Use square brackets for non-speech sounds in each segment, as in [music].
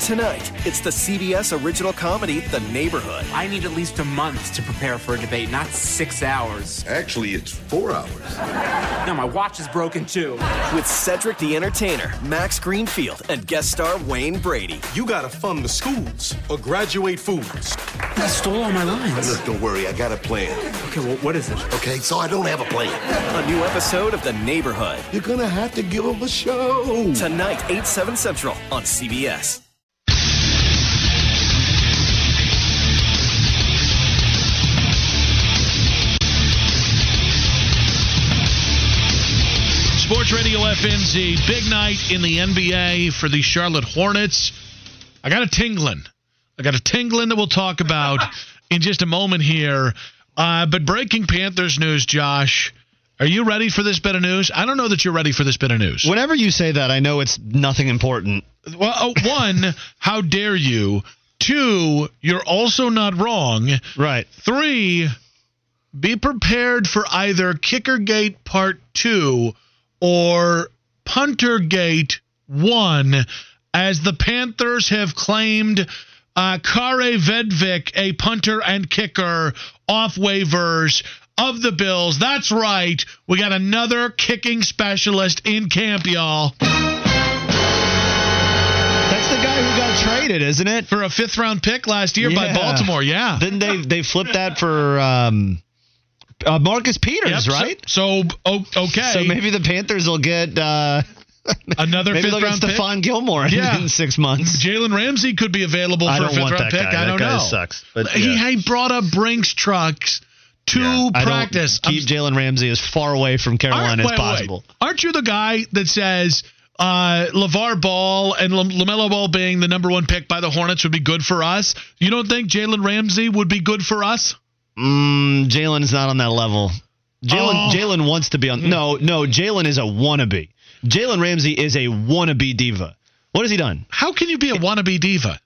Tonight, it's the CBS original comedy, The Neighborhood. I need at least a month to prepare for a debate, not six hours. Actually, it's four hours. No, my watch is broken too. With Cedric the Entertainer, Max Greenfield, and guest star Wayne Brady. You gotta fund the schools or graduate fools. I stole all my lines. Look, don't worry, I got a plan. Okay, well, what is it? Okay, so I don't have a plan. A new episode of The Neighborhood. You're gonna have to give them a show. Tonight, 8, 7 central on CBS. Sports Radio FNZ, big night in the NBA for the Charlotte Hornets. I got a tingling. I got a tingling that we'll talk about [laughs] in just a moment here. Uh, but breaking Panthers news, Josh. Are you ready for this bit of news? I don't know that you're ready for this bit of news. Whenever you say that, I know it's nothing important. Well, oh, one, how dare you? Two, you're also not wrong. Right. Three, be prepared for either Kickergate Part 2 or Puntergate 1 as the Panthers have claimed uh, Kare Vedvik, a punter and kicker, off waivers of the Bills. That's right. We got another kicking specialist in camp, y'all. That's the guy who got traded, isn't it? For a fifth round pick last year by Baltimore, yeah. Then they they flipped that for um, uh, Marcus Peters, Yep, right? So, o- okay. So maybe the Panthers will get uh, [laughs] another maybe fifth they'll get round pick. Stephon Gilmore in, Yeah. in [laughs] six months. Jalen Ramsey could be available for a fifth round that pick. guy. I don't guy know. sucks, but he, yeah. he brought up Brinks trucks to I don't practice. I'm- Keep Jalen Ramsey as far away from Carolina Aren't- as wait, wait, possible. wait. Aren't you the guy that says uh, LeVar Ball and Lam- LaMelo Ball being the number one pick by the Hornets would be good for us? You don't think Jalen Ramsey would be good for us? Mm, Jalen is not on that level. Jalen Oh. Jalen wants to be on. No, no. Jalen is a wannabe. Jalen Ramsey is a wannabe diva. What has he done? How can you be a wannabe diva?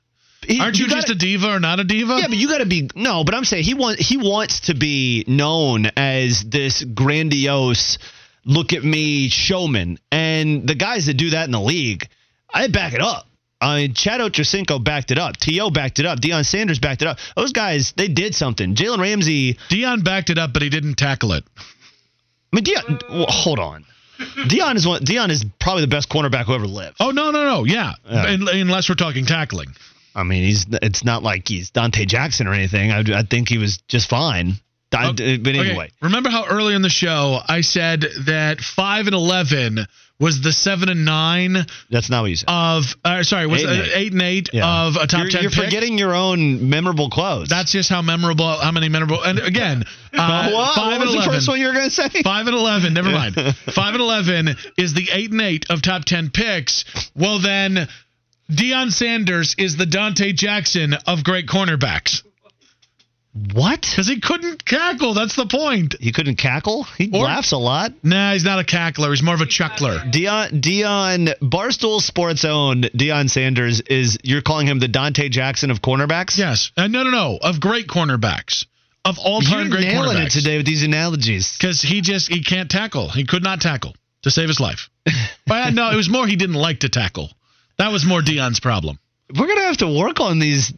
He- Aren't you, gotta- just a diva or not a diva? Yeah, but you got to be no. But I'm saying he wants he wants to be known as this grandiose, look at me showman. And the guys that do that in the league, I back it up. I mean, Chad Ochocinco backed it up. T.O. backed it up. Deion Sanders backed it up. Those guys, they did something. Jalen Ramsey, Deion backed it up, but he didn't tackle it. I mean, Deion, well, hold on. Deion is one. Deion is probably the best cornerback who ever lived. Oh no, no, no. Yeah, Yeah. Un- unless we're talking tackling. I mean, he's. It's not like he's Donte Jackson or anything. I, I think he was just fine. I- Okay, but anyway, remember how early in the show I said that five and eleven was the seven and nine that's not what you said. of. Uh, sorry, was Eight eight and eight. eight, and eight Yeah. of a top you're, ten. You're pick. forgetting your own memorable quotes. That's just how memorable. How many memorable? And again, [laughs] uh, what, five what and was the eleven. first one you were going to say? [laughs] Five and eleven. Never mind. [laughs] Five and eleven is the eight and eight of top ten picks. Well, then Deion Sanders is the Donte Jackson of great cornerbacks What? because he couldn't cackle. That's the point. He couldn't cackle. He Or- laughs a lot. Nah, he's not a cackler. He's more of a chuckler. Deion, Deion, Barstool Sports own Deion Sanders is. You're calling him the Donte Jackson of cornerbacks. Yes. Uh, no, no, no. Of great cornerbacks. Of all time you're great nailing cornerbacks. it today with these analogies. Because he just he can't tackle. He could not tackle to save his life. [laughs] but no, it was more he didn't like to tackle. That was more Deion's problem. We're gonna have to work on these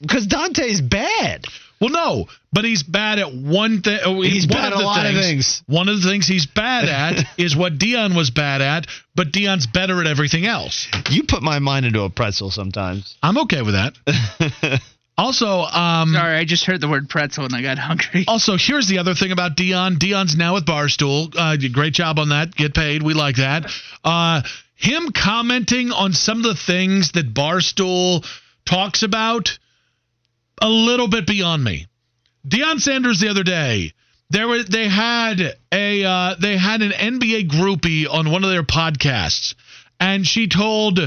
because Donte's bad. Well, no, but he's bad at one thing. He's one bad of at a the lot of things. One of the things he's bad [laughs] at is what Deion was bad at, but Deion's better at everything else. You put my mind into a pretzel sometimes. I'm okay with that. [laughs] also, um, Sorry, I just heard the word pretzel and I got hungry. [laughs] Also, here's the other thing about Deion. Deion's now with Barstool. Uh, great job on that. Get paid. We like that. Uh, him commenting on some of the things that Barstool talks about a little bit beyond me. Deion Sanders the other day, there was they had a uh, they had an NBA groupie on one of their podcasts, and she told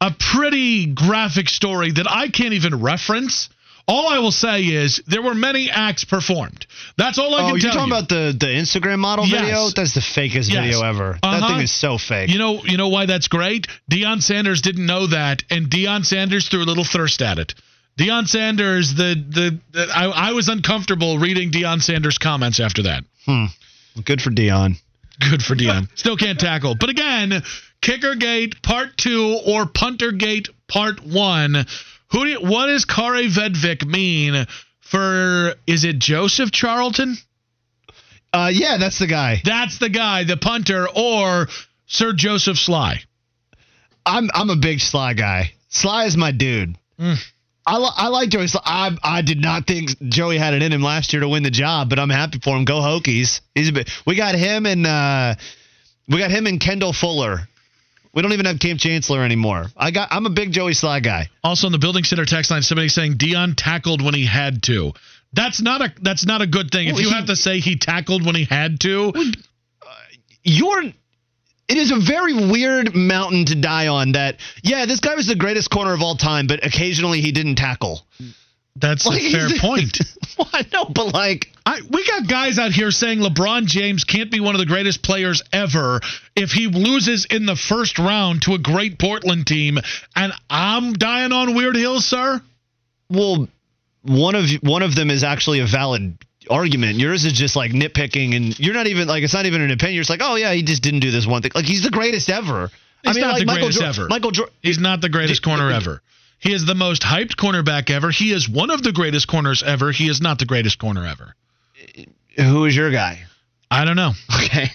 a pretty graphic story that I can't even reference. All I will say is there were many acts performed. That's all I oh, can you're tell talking you. about the the Instagram model Yes. video? That's the fakest Yes. video ever. That Uh-huh. thing is so fake. You know, you know why that's great? Deion Sanders didn't know that, and Deion Sanders threw a little thirst at it. Deion Sanders, the the, the I, I was uncomfortable reading Deion Sanders' comments after that. Hmm. Good for Deion. Good for Deion. [laughs] Still can't tackle. But again, Kickergate Part Two or Puntergate Part One. Who? Do, what does Kare Vedvik mean for? Is it Joseph Charlton? Uh, yeah, that's the guy. That's the guy, the punter, or Sir Joseph Slye. I'm I'm a big Slye guy. Slye is my dude. Mm. I, li- I like Joey I, I did not think Joey had it in him last year to win the job, but I'm happy for him. Go Hokies. He's a bit. We got him and uh, we got him and Kendall Fuller. We don't even have Kam Chancellor anymore. I got. I'm a big Joey Slye guy. Also on the building center text line, somebody saying Deion tackled when he had to. That's not a that's not a good thing. If you he- have to say he tackled when he had to, You're. It is a very weird mountain to die on. That yeah, this guy was the greatest corner of all time, but occasionally he didn't tackle. that's Like, a fair [laughs] point. [laughs] well, I know, but like. I, we got guys out here saying LeBron James can't be one of the greatest players ever if he loses in the first round to a great Portland team, and I'm dying on Weird Hill, sir. Well, one of one of them is actually a valid argument. Yours is just like nitpicking, and you're not even like it's not even an opinion. You're just like, oh yeah, he just didn't do this one thing. Like he's the greatest ever. He's not like the Michael greatest Jor- ever. Michael Jordan. He's not the greatest corner ever. He is the most hyped cornerback ever. He is one of the greatest corners ever. He is not the greatest corner ever. Who is your guy? I don't know. [laughs] Okay.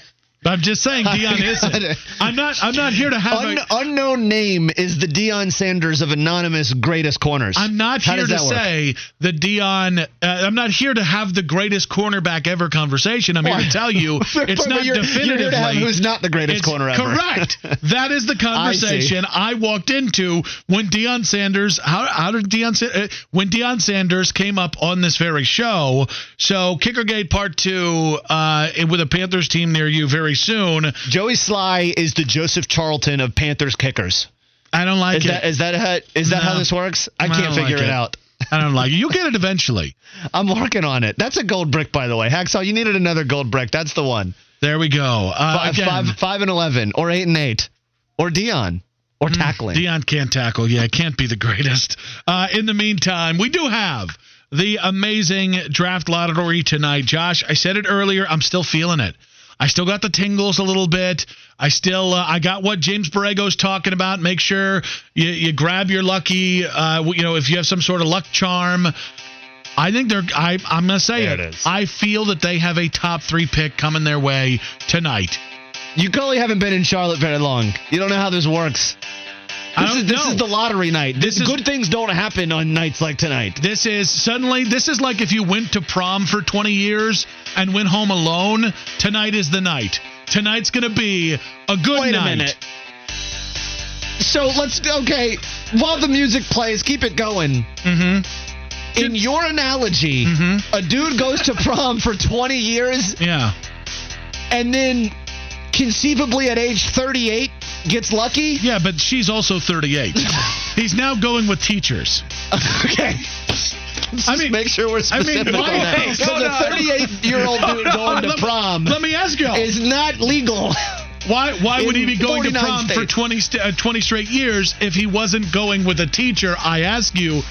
I'm just saying [laughs] Deion isn't. I'm not. I'm not here to have. Un- a, unknown name is the Deion Sanders of anonymous greatest corners. I'm not How here to work? say that Deion. Uh, I'm not here to have the greatest cornerback ever conversation. I'm here to tell you [laughs] it's not you're, definitively. You're here to have who's not the greatest corner ever. Correct. [laughs] That is the conversation I, walked into when Deion Sanders. How, how did Deion Sa- uh, when Deion Sanders came up on this very show? So Kickergate Part Two uh, with a Panthers team near you very soon. Joey Slye is the Joseph Charlton of Panthers kickers. I don't like Is it. that is that how, is that No. how this works? I I can't figure like it it. out. I don't like it. You'll get it eventually. [laughs] I'm working on it. That's a gold brick, by the way. Hacksaw, you needed another gold brick. That's the one. There we go. Uh, Five, again, five, five and eleven, or eight and eight, or Deion, or tackling. Deion can't tackle. Yeah, can't be the [laughs] greatest. Uh, in the meantime, we do have the amazing draft lottery tonight. Josh, I said it earlier. I'm still feeling it. I still got the tingles a little bit. I still, uh, I got what James Borrego's talking about. Make sure you, you grab your lucky, uh, you know, if you have some sort of luck charm. I think they're, I, I'm to say it. it is. I feel that they have a top three pick coming their way tonight. You clearly haven't been in Charlotte very long. You don't know how this works. This, is, this is the lottery night. This This is- good things don't happen on nights like tonight. This is suddenly this is like if you went to prom for 20 years and went home alone. Tonight is the night. Tonight's gonna be a good Wait night. a minute. So let's okay. While the music plays, keep it going. Mm-hmm. In your analogy, Mhm. a dude goes to prom for 20 years Yeah. and then conceivably at age 38 gets lucky. Yeah, but she's also 38. [laughs] He's now going with teachers. okay. I mean, make sure we're specific I mean, on that. Hey, So the 38 year old dude going to prom Let me ask you. is not legal. Why why would he be going to 49 prom for states. 20 uh, 20 straight years if he wasn't going with a teacher? I ask you.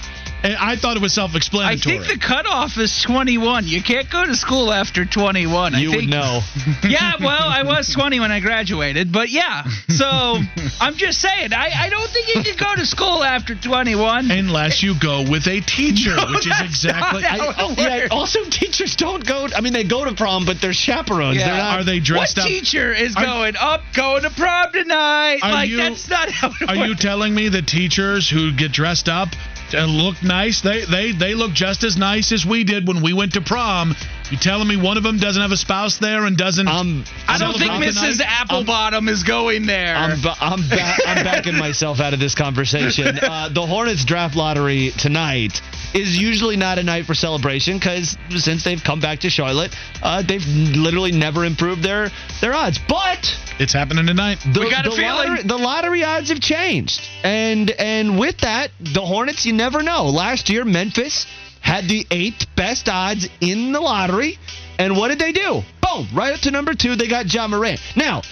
And I thought it was self-explanatory. I think the cutoff is 21. You can't go to school after 21. I You would think, know. [laughs] Yeah, well, I was 20 when I graduated, but yeah. So I'm just saying, I, I don't think you can go to school after 21. Unless you go with a teacher, [laughs] No, which is exactly. I- oh, yeah, also, teachers don't go. I mean, they go to prom, but they're chaperones. Yeah. They're not. Are they What dressed up? teacher is Are- going up, going to prom tonight? Like you- that's not how it Are works. you telling me that teachers who get dressed up and look nice, they they they look just as nice as we did when we went to prom, You telling me one of them doesn't have a spouse there and doesn't? I'm. I don't think Mrs. tonight? Applebottom is going there. I'm, ba- I'm, ba- I'm backing [laughs] myself out of this conversation. Uh, the Hornets draft lottery tonight is usually not a night for celebration because since they've come back to Charlotte, uh, they've literally never improved their their odds. But It's happening tonight. the, We got a feeling. Lottery, the lottery odds have changed, and and with that, the Hornets, you never know. Last year, Memphis had the eighth best odds in the lottery, and what did they do? Boom! Right up to number two, they got Ja Morant. Now,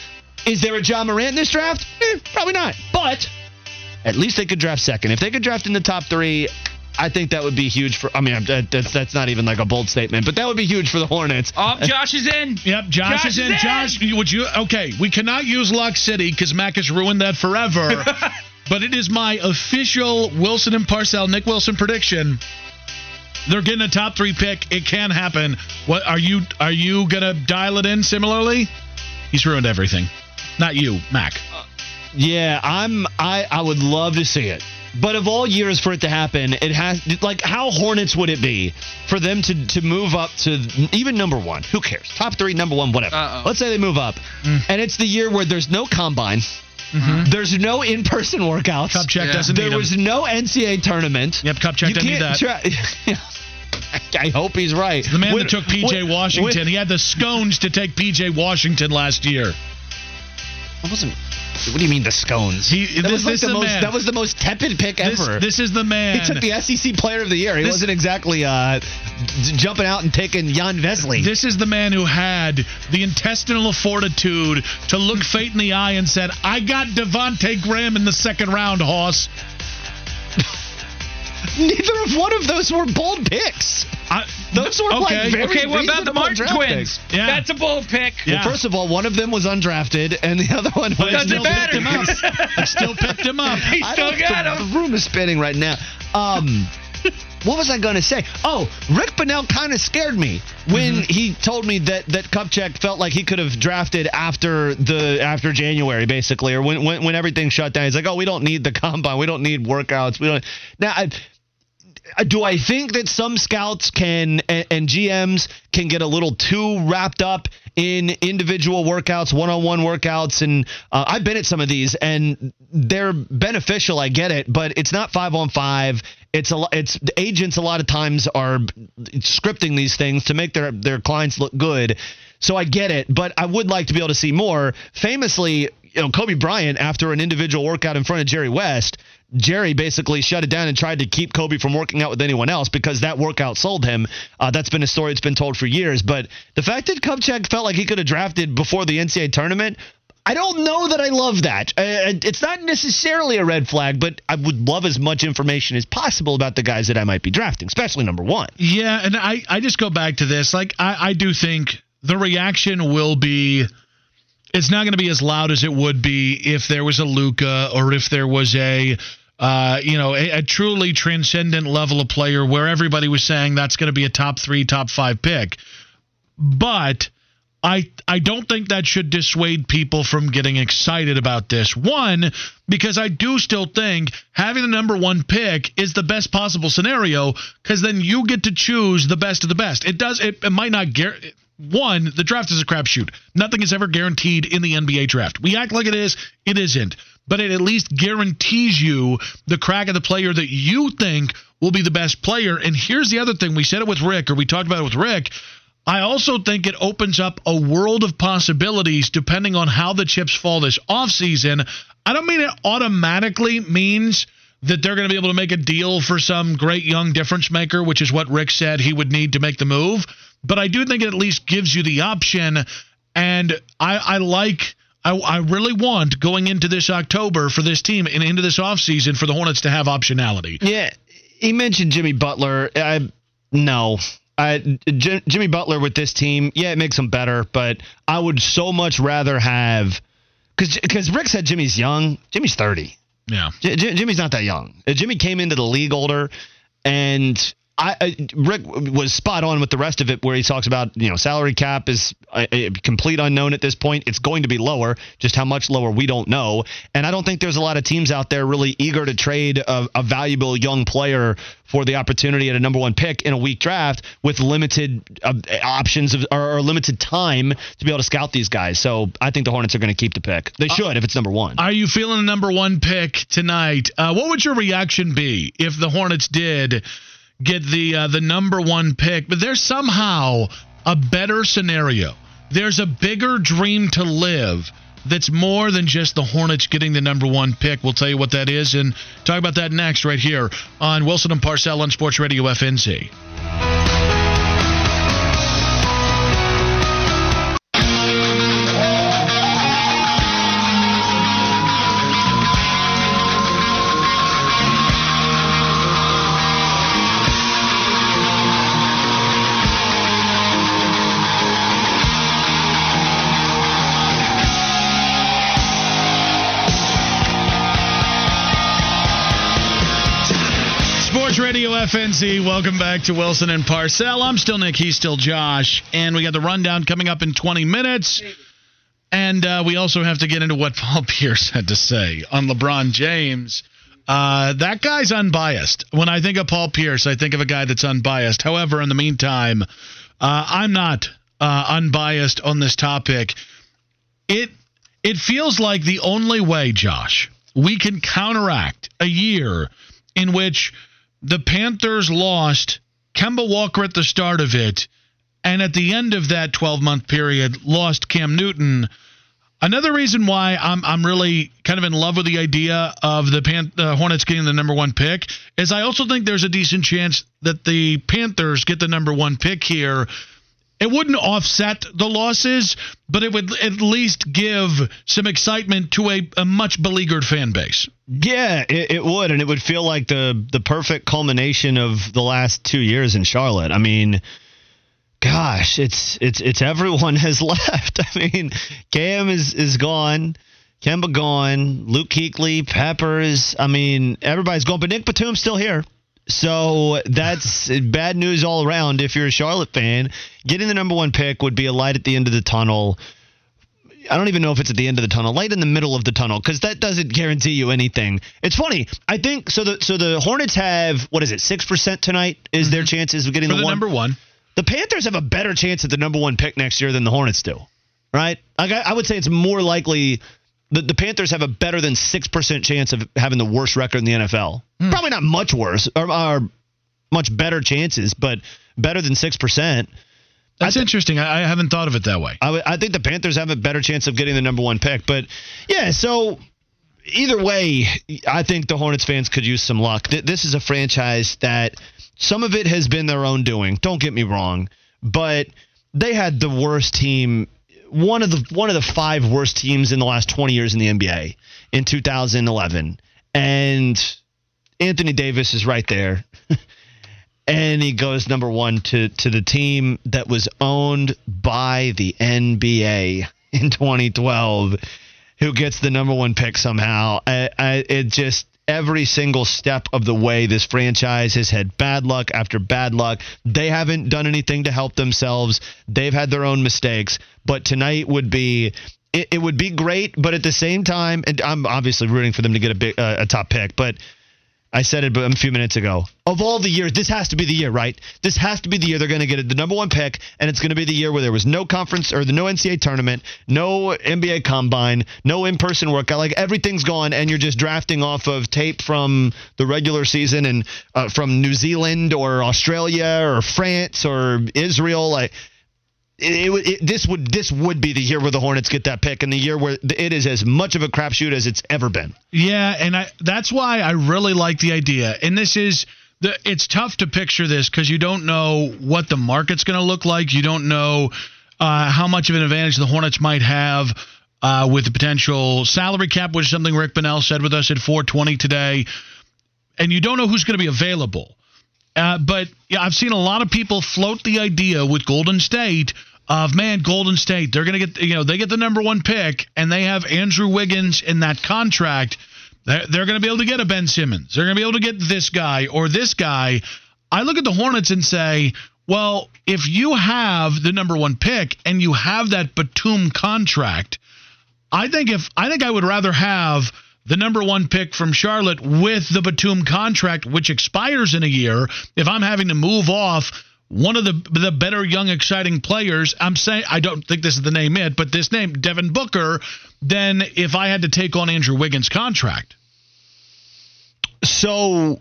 is there a Ja Morant in this draft? Eh, probably not. But at least they could draft second. If they could draft in the top three. I think that would be huge for. I mean, that- that's that's not even like a bold statement, but that would be huge for the Hornets. oh, Josh is in. Yep, Josh, Josh is in. is in. Josh, would you? Okay, we cannot use Lock City because Mac has ruined that forever. [laughs] but it is my official Wilson and Parcell Nick Wilson prediction. They're getting a top three pick. It can happen. What are you? Are you gonna dial it in similarly? He's ruined everything. Not you, Mac. Yeah, I'm. I I would love to see it. But of all years for it to happen, it has like how Hornets would it be for them to to move up to even number one? Who cares? Top three, number one, whatever. Uh-oh. Let's say they move up, mm. and it's the year where there's no combine, mm-hmm. there's no in-person workouts. Kupchak Yeah. doesn't there need was him. no NCAA tournament. Yep, Kupchak You doesn't need can't that. try- [laughs] I hope he's right. The man When- that took PJ when- Washington. when- he had the scones to take PJ Washington last year. I wasn't. What do you mean the scones? He- that this- was like the most. man. That was the most tepid pick This, ever. this is the man. He took the SEC Player of the Year. He This- wasn't exactly uh, jumping out and taking Jan Vesely. This is the man who had the intestinal fortitude to look fate in the eye and said, I got Devonte' Graham in the second round, Hoss. [laughs] Neither of one of those were bold picks. I, Those were okay. like very Okay, what about the reasonable Martin draft twins? picks. Yeah. That's a bold pick. Yeah. Well, first of all, one of them was undrafted, and the other one was. I Doesn't still matter. picked him up. [laughs] I still picked him up. He still got the, him. The room is spinning right now. Um, [laughs] what was I going to say? Oh, Rick Bonnell kind of scared me when Mm-hmm. he told me that that Kupchak felt like he could have drafted after the after January, basically, or when when, when everything shut down. He's like, oh, we don't need the combine, we don't need workouts, we don't. Now. I, do I think that some scouts can and, and GMs can get a little too wrapped up in individual workouts, one-on-one workouts, and uh, I've been at some of these, and they're beneficial. I get it, but it's not five on five. It's a it's agents a lot of times are scripting these things to make their their clients look good. So I get it, but I would like to be able to see more. Famously, you know, Kobe Bryant after an individual workout in front of Jerry West, Jerry basically shut it down and tried to keep Kobe from working out with anyone else because that workout sold him. Uh, that's been a story that's been told for years. But the fact that Kupchak felt like he could have drafted before the NCAA tournament, I don't know that I love that. Uh, it's not necessarily a red flag, but I would love as much information as possible about the guys that I might be drafting, especially number one. Yeah, and I, I just go back to this. Like, I, I do think the reaction will be. It's not going to be as loud as it would be if there was a Luka or if there was a, uh, you know, a, a truly transcendent level of player where everybody was saying that's going to be a top three, top five pick. But I I don't think that should dissuade people from getting excited about this. One, because I do still think having the number one pick is the best possible scenario because then you get to choose the best of the best. It does it, it might not gar- one, the draft is a crapshoot. Nothing is ever guaranteed in the NBA draft. We act like it is, it isn't. But it at least guarantees you the crack of the player that you think will be the best player. And here's the other thing we said it with Rick, or we talked about it with Rick. I also think it opens up a world of possibilities depending on how the chips fall this offseason. I don't mean it automatically means that they're going to be able to make a deal for some great young difference maker, which is what Rick said he would need to make the move. But I do think it at least gives you the option. And I, I like, I, I really want going into this October for this team and into this offseason for the Hornets to have optionality. Yeah, he mentioned Jimmy Butler. I no. I, Jimmy Butler with this team, yeah, it makes them better, but I would so much rather have because Rick said Jimmy's young. Jimmy's thirty. Yeah. J- Jimmy's not that young. Jimmy came into the league older, and I, I, Rick was spot on with the rest of it, where he talks about you know salary cap is a, a complete unknown at this point. It's going to be lower, just how much lower we don't know. And I don't think there's a lot of teams out there really eager to trade a, a valuable young player for the opportunity at a number one pick in a weak draft with limited uh, options of, or, or limited time to be able to scout these guys. So I think the Hornets are going to keep the pick. They should if it's number one. Are you feeling the number one pick tonight? Uh, what would your reaction be if the Hornets did get the uh, the number one pick, but there's somehow a better scenario? There's a bigger dream to live that's more than just the Hornets getting the number one pick. We'll tell you what that is and talk about that next right here on Wilson and Parcell on Sports Radio FNZ. Welcome back to Wilson and Parcell. I'm still Nick. He's still Josh. And we got the rundown coming up in 20 minutes. And uh, we also have to get into what [laughs] Paul Pierce had to say on LeBron James. Uh, that guy's unbiased. When I think of Paul Pierce, I think of a guy that's unbiased. However, in the meantime, uh, I'm not uh, unbiased on this topic. It it feels like the only way, Josh, we can counteract a year in which the Panthers lost Kemba Walker at the start of it, and at the end of that 12 month period, lost Cam Newton. Another reason why I'm I'm really kind of in love with the idea of the Pan- uh, Hornets getting the number one pick is I also think there's a decent chance that the Panthers get the number one pick here. It wouldn't offset the losses, but it would at least give some excitement to a, a much beleaguered fan base. Yeah, it, it would, and it would feel like the the perfect culmination of the last two years in Charlotte. I mean, gosh, it's it's it's everyone [laughs] has left. I mean, Cam is is gone. Kemba gone, Luke Kuechly, Peppers. I mean, everybody's gone, but Nick Batum's still here. So that's bad news all around. If you're a Charlotte fan, getting the number one pick would be a light at the end of the tunnel. I don't even know if it's at the end of the tunnel, light in the middle of the tunnel, because that doesn't guarantee you anything. It's funny. I think so. The so the Hornets have what is it? Six percent tonight is their mm-hmm. chances of getting the, the one. number one. The Panthers have a better chance at the number one pick next year than the Hornets do, right? Like I, I would say it's more likely the, the Panthers have a better than six percent chance of having the worst record in the NFL. Hmm. Probably not much worse, or, or much better chances, but better than six percent. That's interesting. I, I haven't thought of it that way. I, think the Panthers have a better chance of getting the number one pick. But yeah, so either way, I think the Hornets fans could use some luck. Th- This is a franchise that some of it has been their own doing. Don't get me wrong, but they had the worst team. One of the one of the five worst teams in the last 20 years in the NBA in 2011, and Anthony Davis is right there. [laughs] and he goes number one to to the team that was owned by the NBA in 2012, who gets the number one pick somehow. I, I, it just every single step of the way, this franchise has had bad luck after bad luck. They haven't done anything to help themselves. They've had their own mistakes, but tonight would be. It, it would be great, but at the same time, and I'm obviously rooting for them to get a big, uh, a top pick. But I said it a few minutes ago. Of all the years, this has to be the year, right? This has to be the year they're going to get the number one pick, and it's going to be the year where there was no conference or the no NCAA tournament, no NBA combine, no in-person workout. Like everything's gone, and you're just drafting off of tape from the regular season and uh, from New Zealand or Australia or France or Israel. Like it, it, it, this would this would be the year where the Hornets get that pick, and the year where it is as much of a crapshoot as it's ever been. Yeah, and I that's why I really like the idea. And this is the it's tough to picture this because you don't know what the market's going to look like. You don't know uh, how much of an advantage the Hornets might have uh, with the potential salary cap, which is something Rick Bonnell said with us at 420 today. And you don't know who's going to be available. Uh, but yeah, I've seen a lot of people float the idea with Golden State of man, Golden State, they're going to get you know they get the number one pick and they have Andrew Wiggins in that contract. They're, they're going to be able to get a Ben Simmons. They're going to be able to get this guy or this guy. I look at the Hornets and say, well, if you have the number one pick and you have that Batum contract, I think if I think I would rather have the number one pick from Charlotte with the Batum contract, which expires in a year. If I'm having to move off one of the the better young exciting players, I'm saying I don't think this is the name it, but this name Devin Booker, then if I had to take on Andrew Wiggins' contract. So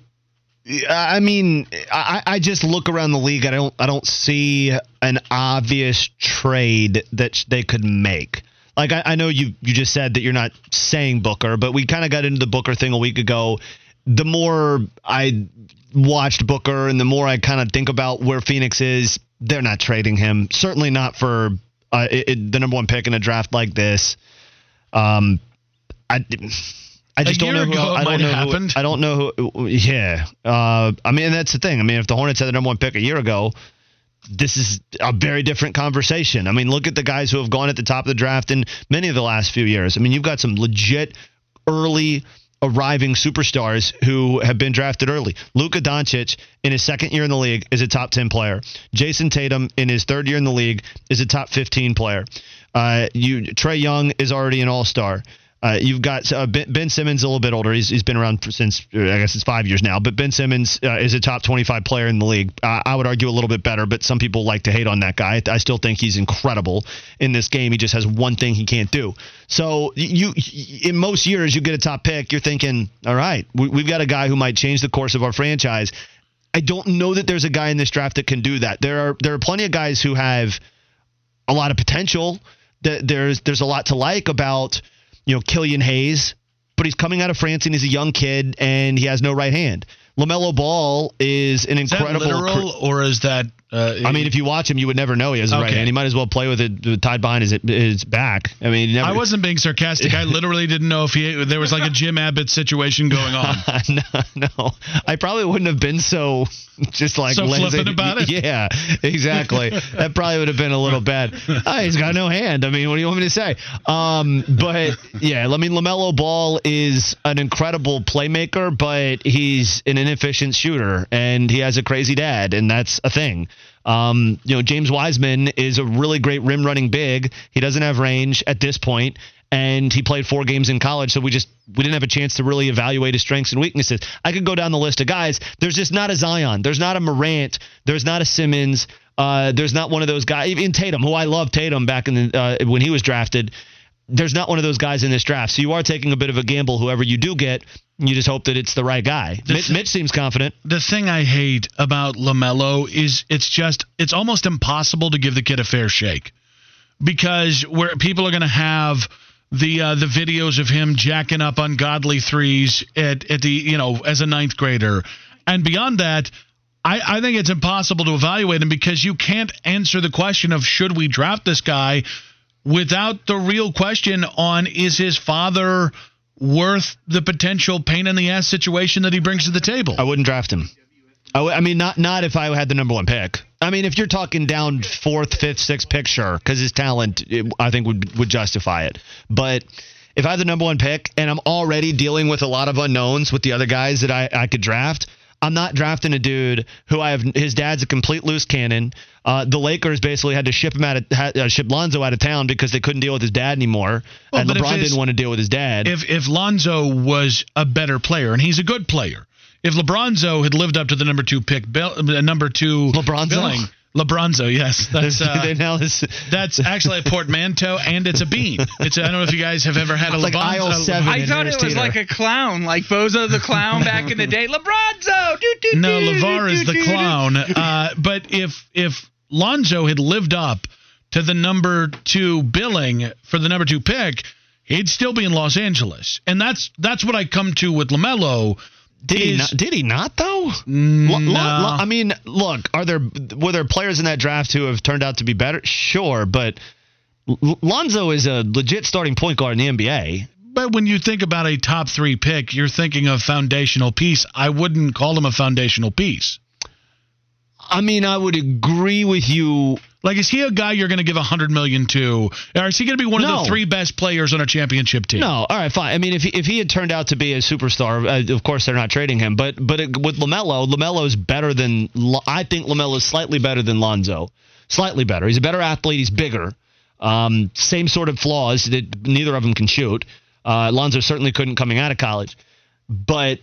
I mean, I, I just look around the league. I don't. I don't see an obvious trade that they could make. Like I, I know you. You just said that you're not saying Booker, but we kind of got into the Booker thing a week ago. The more I watched Booker, and the more I kind of think about where Phoenix is, they're not trading him. Certainly not for uh, it, it, the number one pick in a draft like this. Um, I. I just don't know who. I don't know who, I don't know who. Yeah. Uh, I mean, that's the thing. I mean, if the Hornets had the number one pick a year ago, this is a very different conversation. I mean, look at the guys who have gone at the top of the draft in many of the last few years. I mean, you've got some legit early arriving superstars who have been drafted early. Luka Doncic in his second year in the league is a top 10 player. Jayson Tatum in his third year in the league is a top 15 player. Uh, you Trae Young is already an all-star. Uh, you've got uh, ben, ben, Simmons a little bit older. He's, he's been around since I guess it's five years now. But Ben Simmons uh, is a top 25 player in the league. I would argue a little bit better, but some people like to hate on that guy. I still think he's incredible in this game. He just has one thing he can't do. So you, in most years, you get a top pick. You're thinking, all right, we, we've got a guy who might change the course of our franchise. I don't know that there's a guy in this draft that can do that. There are there are plenty of guys who have a lot of potential. That there's there's a lot to like about you know, Killian Hayes, but he's coming out of France and he's a young kid and he has no right hand. LaMelo Ball is an is incredible. literal, or is that? Uh, I mean, if you watch him, you would never know he has a okay. right hand. He might as well play with it tied behind his his back. I mean, never, I wasn't being sarcastic. I [laughs] literally didn't know if he there was like a Jim Abbott situation going on. [laughs] no, no, I probably wouldn't have been so just like so flippant about it. Yeah, exactly. that probably would have been a little bad. Oh, he's got no hand. I mean, what do you want me to say? Um, but yeah, I mean, Lamelo Ball is an incredible playmaker, but he's an inefficient shooter, and he has a crazy dad, and that's a thing. Um, you know, James Wiseman is a really great rim running big. He doesn't have range at this point, and he played four games in college, so we just we didn't have a chance to really evaluate his strengths and weaknesses. I could go down the list of guys. There's just not a Zion. There's not a Morant. There's not a Simmons. Uh, there's not one of those guys. Even Tatum, who I love Tatum back in the, uh, when he was drafted. There's not one of those guys in this draft. So you are taking a bit of a gamble. Whoever you do get, you just hope that it's the right guy. Mitch, th- Mitch, seems confident. The thing I hate about LaMelo is it's just it's almost impossible to give the kid a fair shake because where people are going to have the uh, the videos of him jacking up ungodly threes at at the you know as a ninth grader, and beyond that. I, I think it's impossible to evaluate him because you can't answer the question of should we draft this guy without the real question on is his father worth the potential pain in the ass situation that he brings to the table. I wouldn't draft him. I, w- I mean, not not if I had the number one pick. I mean, if you're talking down fourth, fifth, sixth pick, sure, because his talent, it, I think would would justify it. But if I had the number one pick and I'm already dealing with a lot of unknowns with the other guys that I, I could draft, I'm not drafting a dude who I have. His dad's a complete loose cannon. Uh, the Lakers basically had to ship him out of uh, ship Lonzo out of town because they couldn't deal with his dad anymore, well, and LeBron didn't want to deal with his dad. If if Lonzo was a better player, and he's a good player, if LeBronzo had lived up to the number two pick, uh, number two LeBronzo? billing. Lebronzo, yes, [laughs] that's uh, that's actually a portmanteau and it's a bean. It's I don't know if you guys have ever had a like Lebronzo. seven. I thought it was like a clown, like Bozo the clown back in the day. [laughs] Lebronzo, do, do, no, Levar is the clown. Uh, but if if Lonzo had lived up to the number two billing for the number two pick, he'd still be in Los Angeles, and that's that's what I come to with Lamelo did he not, did he not though? No. L- L- I mean, look, are there were there players in that draft who have turned out to be better? Sure, but L- Lonzo is a legit starting point guard in the NBA. But when you think about a top three pick, you're thinking of foundational piece. I wouldn't call him a foundational piece. I mean, I would agree with you Like, is he a guy you're going to give a hundred million to, or is he going to be one of the three best players on a championship team? No, all right, fine. I mean, if he, if he had turned out to be a superstar, uh, of course they're not trading him. But but it, with Lamelo, Lamelo's better than I think Lamelo's slightly better than Lonzo, slightly better. He's a better athlete. He's bigger. Um, same sort of flaws that neither of them can shoot. Uh, Lonzo certainly couldn't coming out of college, but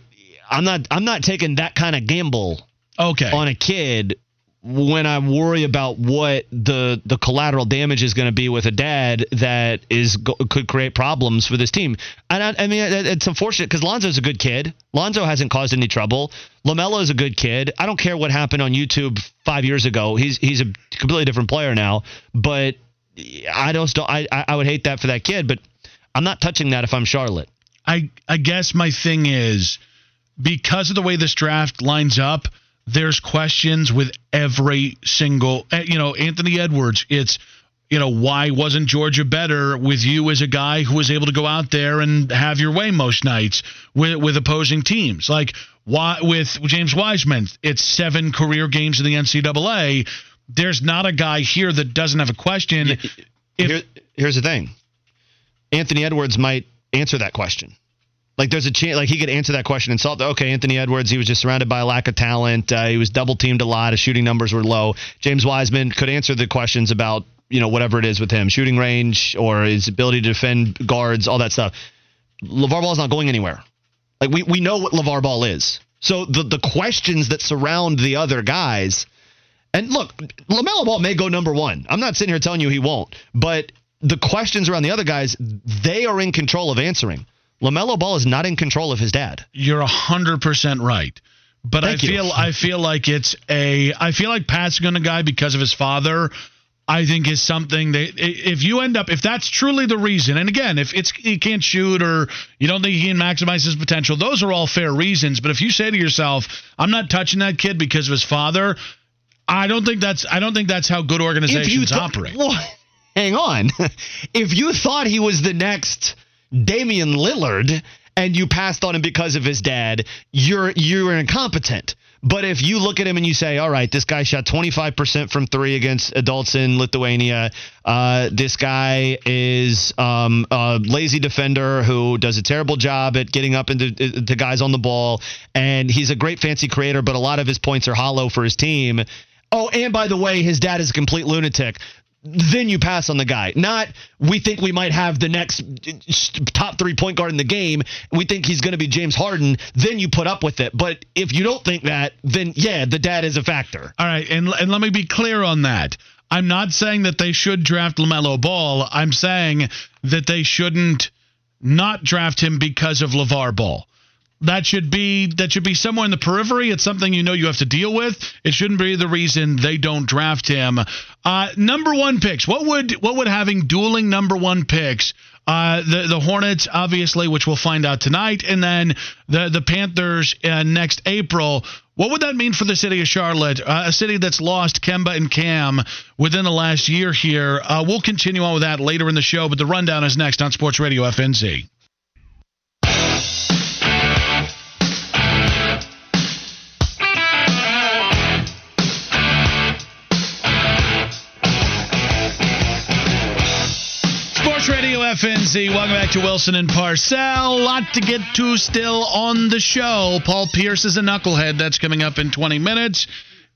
I'm not I'm not taking that kind of gamble Okay. on a kid when I worry about what the the collateral damage is going to be with a dad that is could create problems for this team. And I, I mean, it's unfortunate because Lonzo's a good kid. Lonzo hasn't caused any trouble. Lamelo's a good kid. I don't care what happened on YouTube five years ago. He's he's a completely different player now. But I don't. I I would hate that for that kid. But I'm not touching that if I'm Charlotte. I I guess my thing is because of the way this draft lines up, there's questions with every single eh, you know Anthony Edwards. It's you know why wasn't Georgia better with you as a guy who was able to go out there and have your way most nights with with opposing teams like why with James Wiseman it's seven career games in the NCAA. There's not a guy here that doesn't have a question. If- Here, here's the thing. Anthony Edwards might answer that question. Like there's a chance, like he could answer that question and solve. Okay, Anthony Edwards, he was just surrounded by a lack of talent. Uh, he was double teamed a lot. His shooting numbers were low. James Wiseman could answer the questions about you know whatever it is with him, shooting range or his ability to defend guards, all that stuff. LeVar Ball is not going anywhere. Like we we know what LeVar Ball is. So the the questions that surround the other guys. And look, LaMelo Ball may go number one. I'm not sitting here telling you he won't, but the questions around the other guys, they are in control of answering. LaMelo Ball is not in control of his dad. You're a hundred percent right. But Thank I you. feel I feel like it's a I feel like passing on a guy because of his father. I think is something that if you end up if that's truly the reason, and again, if it's he can't shoot or you don't think he can maximize his potential, those are all fair reasons. But if you say to yourself, "I'm not touching that kid because of his father," I don't think that's I don't think that's how good organizations thought- operate. Well, [laughs] hang on. [laughs] if you thought he was the next Damian Lillard and you passed on him because of his dad, you're you're incompetent. But if you look at him and you say, all right, this guy shot 25% from three against adults in Lithuania. Uh, this guy is um, a lazy defender who does a terrible job at getting up into to guys on the ball. And he's a great fancy creator, but a lot of his points are hollow for his team. Oh, and by the way, his dad is a complete lunatic. Then you pass on the guy. Not we think we might have the next uh, top three point guard in the game. We think he's going to be James Harden. Then you put up with it. But if you don't think that, then yeah, the dad is a factor. All right, and and let me be clear on that. I'm not saying that they should draft LaMelo Ball. I'm saying that they shouldn't not draft him because of LeVar Ball. That should be that should be somewhere in the periphery. It's something you know you have to deal with. It shouldn't be the reason they don't draft him. Uh, number one picks. What would what would having dueling number one picks? Uh, the the Hornets, obviously, which we'll find out tonight, and then the the Panthers uh, next April. What would that mean for the city of Charlotte, uh, a city that's lost Kemba and Cam within the last year here? Uh, we'll continue on with that later in the show, but the rundown is next on Sports Radio FNZ. FNZ. Welcome back to Wilson and Parcell. Lot to get to still on the show. Paul Pierce is a knucklehead. That's coming up in 20 minutes.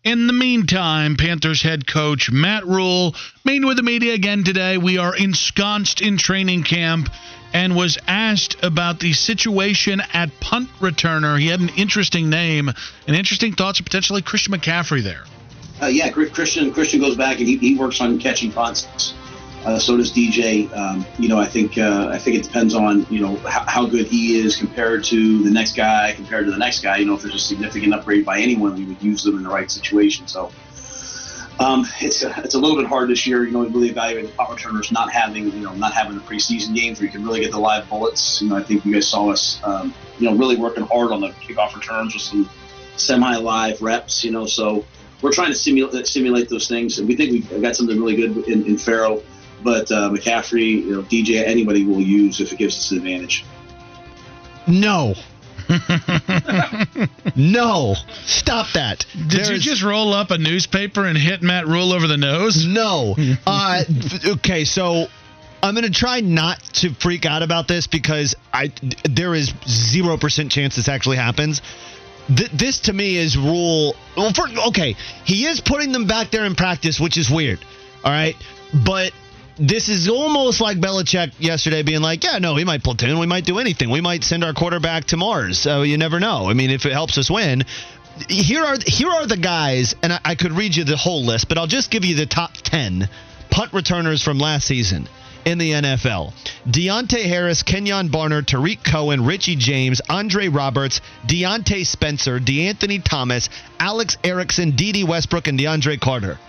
In the meantime, Panthers head coach Matt Rhule meeting with the media again today. We are ensconced in training camp and was asked about the situation at punt returner. He had an interesting name and interesting thoughts of potentially Christian McCaffrey there. Uh, yeah, Christian Christian goes back and he, he works on catching punts. Uh, so does DJ. Um, you know, I think uh, I think it depends on you know how, how good he is compared to the next guy, compared to the next guy. You know, if there's a significant upgrade by anyone, we would use them in the right situation. So um, it's a, it's a little bit hard this year. You know, we really evaluate the punt returners not having you know not having the preseason games where you can really get the live bullets. You know, I think you guys saw us um, you know really working hard on the kickoff returns with some semi live reps. You know, so we're trying to simulate simulate those things, and we think we've got something really good in, in Pharoh. But uh, McCaffrey, you know, DJ, anybody will use if it gives us an advantage. No. [laughs] no, stop that. Did There's- you just roll up a newspaper and hit Matt Rhule over the nose? No. [laughs] Uh, okay, so I'm going to try not to freak out about this because I there is 0% chance this actually happens. Th- this to me is rule. Well, for, okay, he is putting them back there in practice, which is weird. All right. But this is almost like Belichick yesterday being like, yeah, no, we might platoon. We might do anything. We might send our quarterback to Mars. You never know. I mean, if it helps us win. Here are here are the guys, and I, I could read you the whole list, but I'll just give you the top ten punt returners from last season in the NFL. Deonte Harris, Kenjon Barner, Tarik Cohen, Richie James, Andre Roberts, Diontae Spencer, DeAnthony Thomas, Alex Erickson, Dede Westbrook, and DeAndre Carter.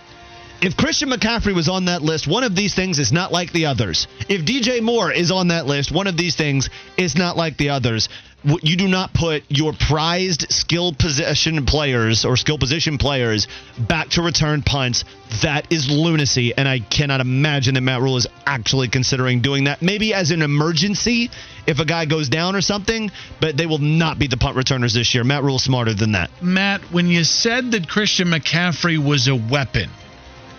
If Christian McCaffrey was on that list, one of these things is not like the others. If DJ Moore is on that list, one of these things is not like the others. You do not put your prized skill position players or skill position players back to return punts. That is lunacy, and I cannot imagine that Matt Rhule is actually considering doing that. Maybe as an emergency if a guy goes down or something, but they will not be the punt returners this year. Matt Rhule's smarter than that. Matt, when you said that Christian McCaffrey was a weapon,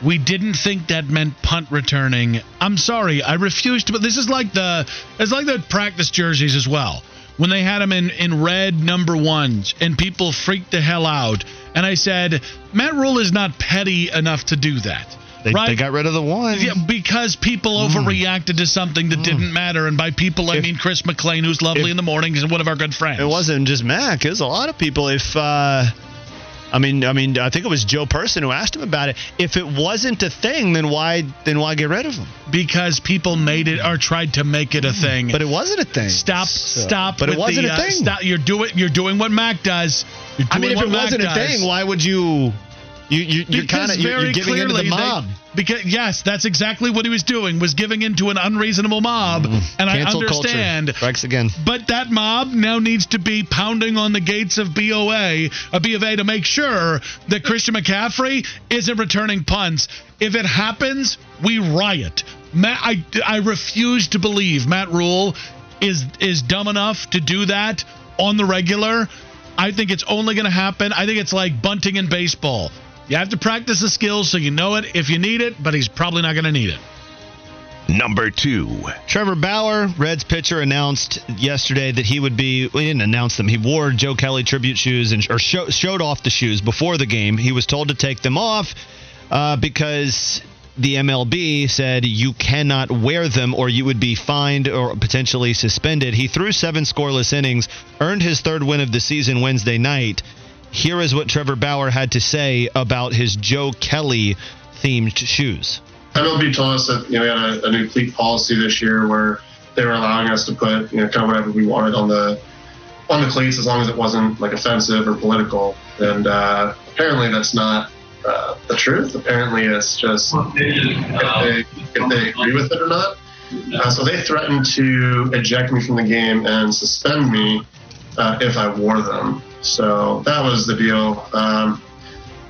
we didn't think that meant punt returning. I'm sorry, I refused to. But this is like the it's like the practice jerseys as well. When they had them in in red number ones, and people freaked the hell out. And I said, Matt Rhule is not petty enough to do that. They, right? they got rid of the one. Yeah, because people overreacted to something that didn't matter, and by people I If- mean Chris McLean, who's lovely if- in the mornings and one of our good friends. It wasn't just Mac. It was a lot of people. If uh, I mean, I mean, I think it was Joe Person who asked him about it. If it wasn't a thing, then why then why get rid of him? because people made it or tried to make it a thing. But it wasn't a thing. Stop! So- Stop! But it wasn't the, a uh, thing. Stop! You're doing. You're doing what Mac does. I mean, if it Mac wasn't a thing, why would you? You you you're kind of you're, giving into the clearly they- because yes, that's exactly what he was doing. Was giving into an unreasonable mob, mm-hmm. and I understand. culture. Strikes again. But that mob now needs to be pounding on the gates of BOA, a uh, B of A, to make sure that Christian McCaffrey isn't returning punts. If it happens, we riot. Matt, I, I refuse to believe Matt Rhule is is dumb enough to do that on the regular. I think it's only going to happen. I think it's like bunting in baseball. You have to practice the skills so you know it if you need it, but he's probably not going to need it. Number two. Trevor Bauer, Reds pitcher, announced yesterday that he would be. Well, he didn't announce them. He wore Joe Kelly tribute shoes and or show, showed off the shoes before the game. He was told to take them off uh, because the MLB said you cannot wear them or you would be fined or potentially suspended. He threw seven scoreless innings, earned his third win of the season Wednesday night. Here is what Trevor Bauer had to say about his Joe Kelly themed shoes. MLB told us that you know we had a, a new cleat policy this year where they were allowing us to put you know kind of whatever we wanted on the on the cleats as long as it wasn't like offensive or political. And uh, apparently that's not uh, the truth. Apparently it's just if they, if they agree with it or not. Uh, so they threatened to eject me from the game and suspend me uh, if I wore them. So that was the deal. Um,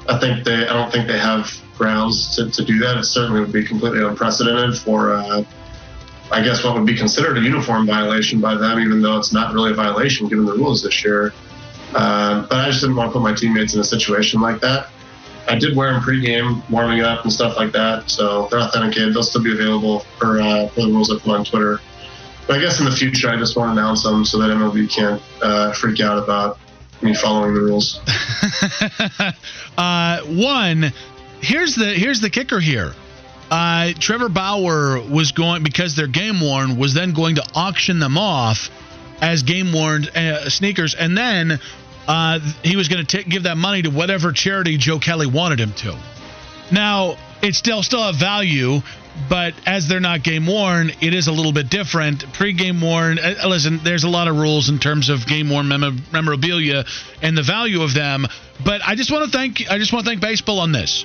I think they. I don't think they have grounds to, to do that. It certainly would be completely unprecedented for, uh, I guess, what would be considered a uniform violation by them, even though it's not really a violation given the rules this year. Uh, but I just didn't want to put my teammates in a situation like that. I did wear them pregame, warming up and stuff like that. So they're authenticated. They'll still be available for, uh, for the rules I put on Twitter. I guess in the future, I just want to announce them so that MLB can't uh, freak out about me following the rules. [laughs] uh, one, here's the here's the kicker here. Uh, Trevor Bauer was going because they're game worn was then going to auction them off as game worn uh, sneakers, and then uh, he was going to give that money to whatever charity Joe Kelly wanted him to. Now it still still have value, but as they're not game worn, it is a little bit different. Pre-game worn, uh, listen, there's a lot of rules in terms of game worn mem- memorabilia and the value of them. But I just want to thank I just want to thank baseball on this.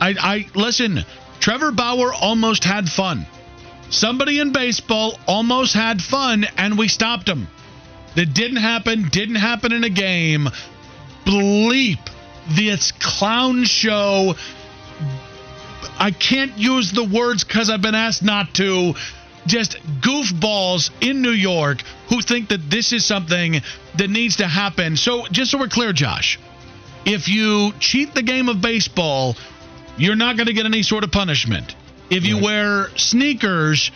I, I listen. Trevor Bauer almost had fun. Somebody in baseball almost had fun, and we stopped him. That didn't happen. Didn't happen in a game. Bleep this clown show. I can't use the words because I've been asked not to. Just goofballs in New York who think that this is something that needs to happen. So, just so we're clear, Josh, if you cheat the game of baseball, you're not going to get any sort of punishment. If you wear sneakers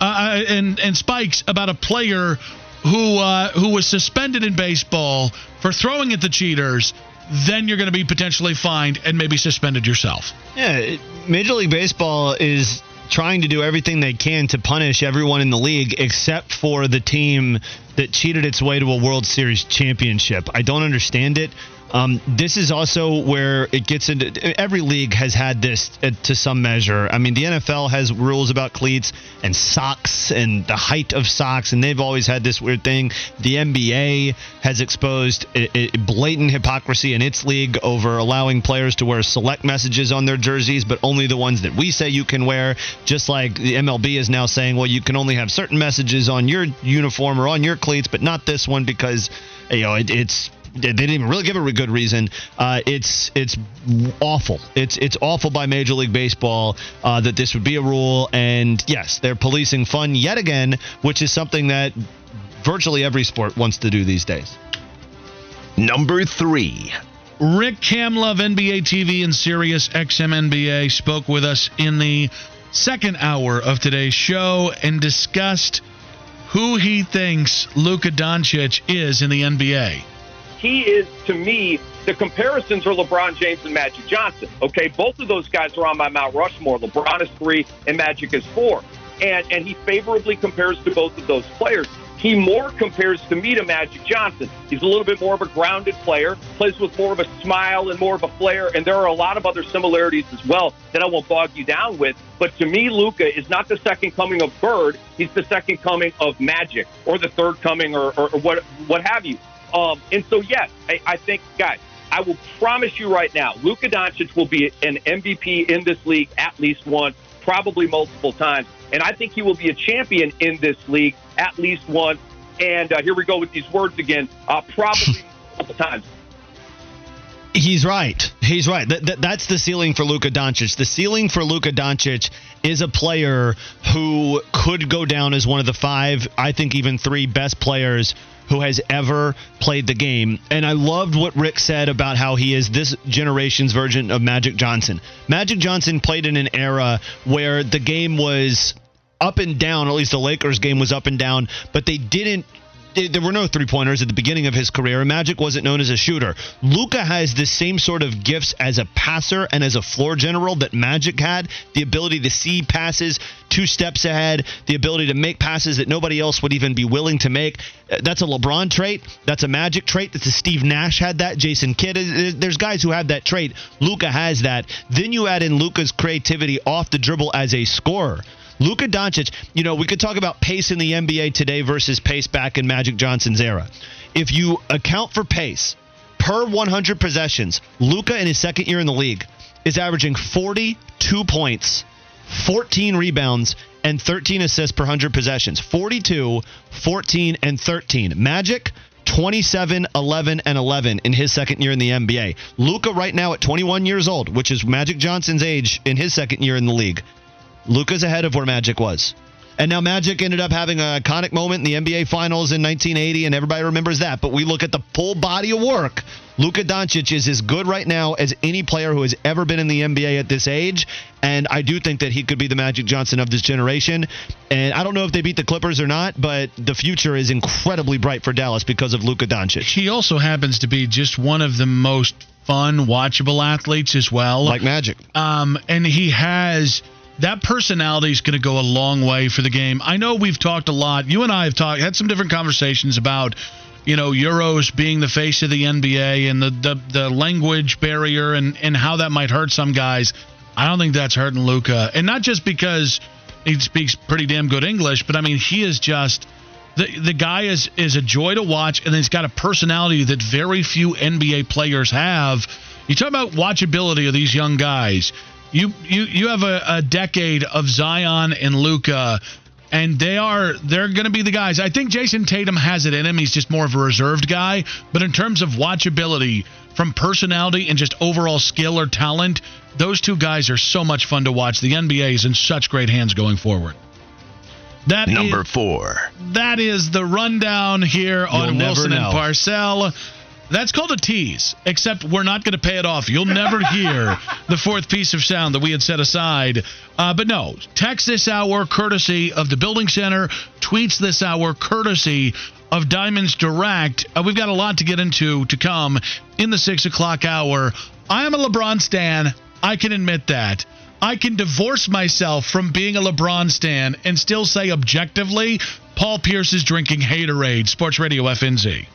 uh, and and spikes about a player who uh, who was suspended in baseball for throwing at the cheaters, then you're going to be potentially fined and maybe suspended yourself. Yeah, Major League Baseball is trying to do everything they can to punish everyone in the league except for the team that cheated its way to a World Series championship. I don't understand it. Um, this is also where it gets into. Every league has had this uh, to some measure. I mean, the NFL has rules about cleats and socks and the height of socks, and they've always had this weird thing. The NBA has exposed blatant hypocrisy in its league over allowing players to wear select messages on their jerseys, but only the ones that we say you can wear. Just like the MLB is now saying, well, you can only have certain messages on your uniform or on your cleats, but not this one because you know it, it's they didn't even really give a good reason. Uh, it's it's awful. It's it's awful by Major League Baseball uh, that this would be a rule. And yes, they're policing fun yet again, which is something that virtually every sport wants to do these days. Number three. Rick Kamla of NBA TV and Sirius XM NBA spoke with us in the second hour of today's show and discussed who he thinks Luka Doncic is in the NBA. He is to me the comparisons are LeBron James and Magic Johnson. Okay, both of those guys are on my Mount Rushmore. LeBron is three and Magic is four, and and he favorably compares to both of those players. He more compares to me to Magic Johnson. He's a little bit more of a grounded player, plays with more of a smile and more of a flair, and there are a lot of other similarities as well that I won't bog you down with. But to me, Luka is not the second coming of Bird. He's the second coming of Magic, or the third coming, or, or, or what what have you. Um, and so, yes, I, I think, guys, I will promise you right now, Luka Doncic will be an MVP in this league at least once, probably multiple times. And I think he will be a champion in this league at least once. And uh, here we go with these words again, uh, probably [laughs] multiple times. He's right. He's right. That, that, that's the ceiling for Luka Doncic. The ceiling for Luka Doncic is a player who could go down as one of the five, I think even three best players who has ever played the game. And I loved what Rick said about how he is this generation's version of Magic Johnson. Magic Johnson played in an era where the game was up and down, at least the Lakers game was up and down, but they didn't there were no three pointers at the beginning of his career, Magic wasn't known as a shooter. Luka has the same sort of gifts as a passer and as a floor general that Magic had the ability to see passes two steps ahead, the ability to make passes that nobody else would even be willing to make. Uh, That's a LeBron trait. That's a Magic trait. That's a Steve Nash had that. Jason Kidd. There's guys who have that trait. Luka has that. Then you add in Luka's creativity off the dribble as a scorer. Luka Doncic, you know, we could talk about pace in the NBA today versus pace back in Magic Johnson's era. If you account for pace per 100 possessions, Luka in his second year in the league is averaging 42 points, 14 rebounds, and 13 assists per 100 possessions. 42, 14, and 13. Magic 27, 11, and 11 in his second year in the NBA. Luka right now at 21 years old, which is Magic Johnson's age in his second year in the league. Luka's ahead of where Magic was. And now Magic ended up having an iconic moment in the NBA Finals in 1980, and everybody remembers that. But we look at the full body of work. Luka Doncic is as good right now as any player who has ever been in the NBA at this age. And I do think that he could be the Magic Johnson of this generation. And I don't know if they beat the Clippers or not, but the future is incredibly bright for Dallas because of Luka Doncic. He also happens to be just one of the most fun, watchable athletes as well. Like Magic. Um, and he has that personality is going to go a long way for the game. I know we've talked a lot. You and I have talked, had some different conversations about, you know, Euros being the face of the NBA and the the, the language barrier and and how that might hurt some guys. I don't think that's hurting Luka, and not just because he speaks pretty damn good English, but I mean he is just. The, the guy is is a joy to watch, and he's got a personality that very few NBA players have. You talk about watchability of these young guys. You you you have a, a decade of Zion and Luka, and they are they're going to be the guys. I think Jayson Tatum has it in him. He's just more of a reserved guy, but in terms of watchability, from personality and just overall skill or talent, those two guys are so much fun to watch. The NBA is in such great hands going forward. That Number is- four. that is the rundown here You'll on Wilson and. Parcell. That's called a tease, except we're not going to pay it off. You'll never [laughs] hear the fourth piece of sound that we had set aside. Uh, but no, text this hour courtesy of the Building Center, tweets this hour courtesy of Diamonds Direct. Uh, we've got a lot to get into to come in the six o'clock hour. I am a LeBron stan. I can admit that. I can divorce myself from being a LeBron stan and still say objectively, Paul Pierce is drinking haterade. Sports Radio FNZ.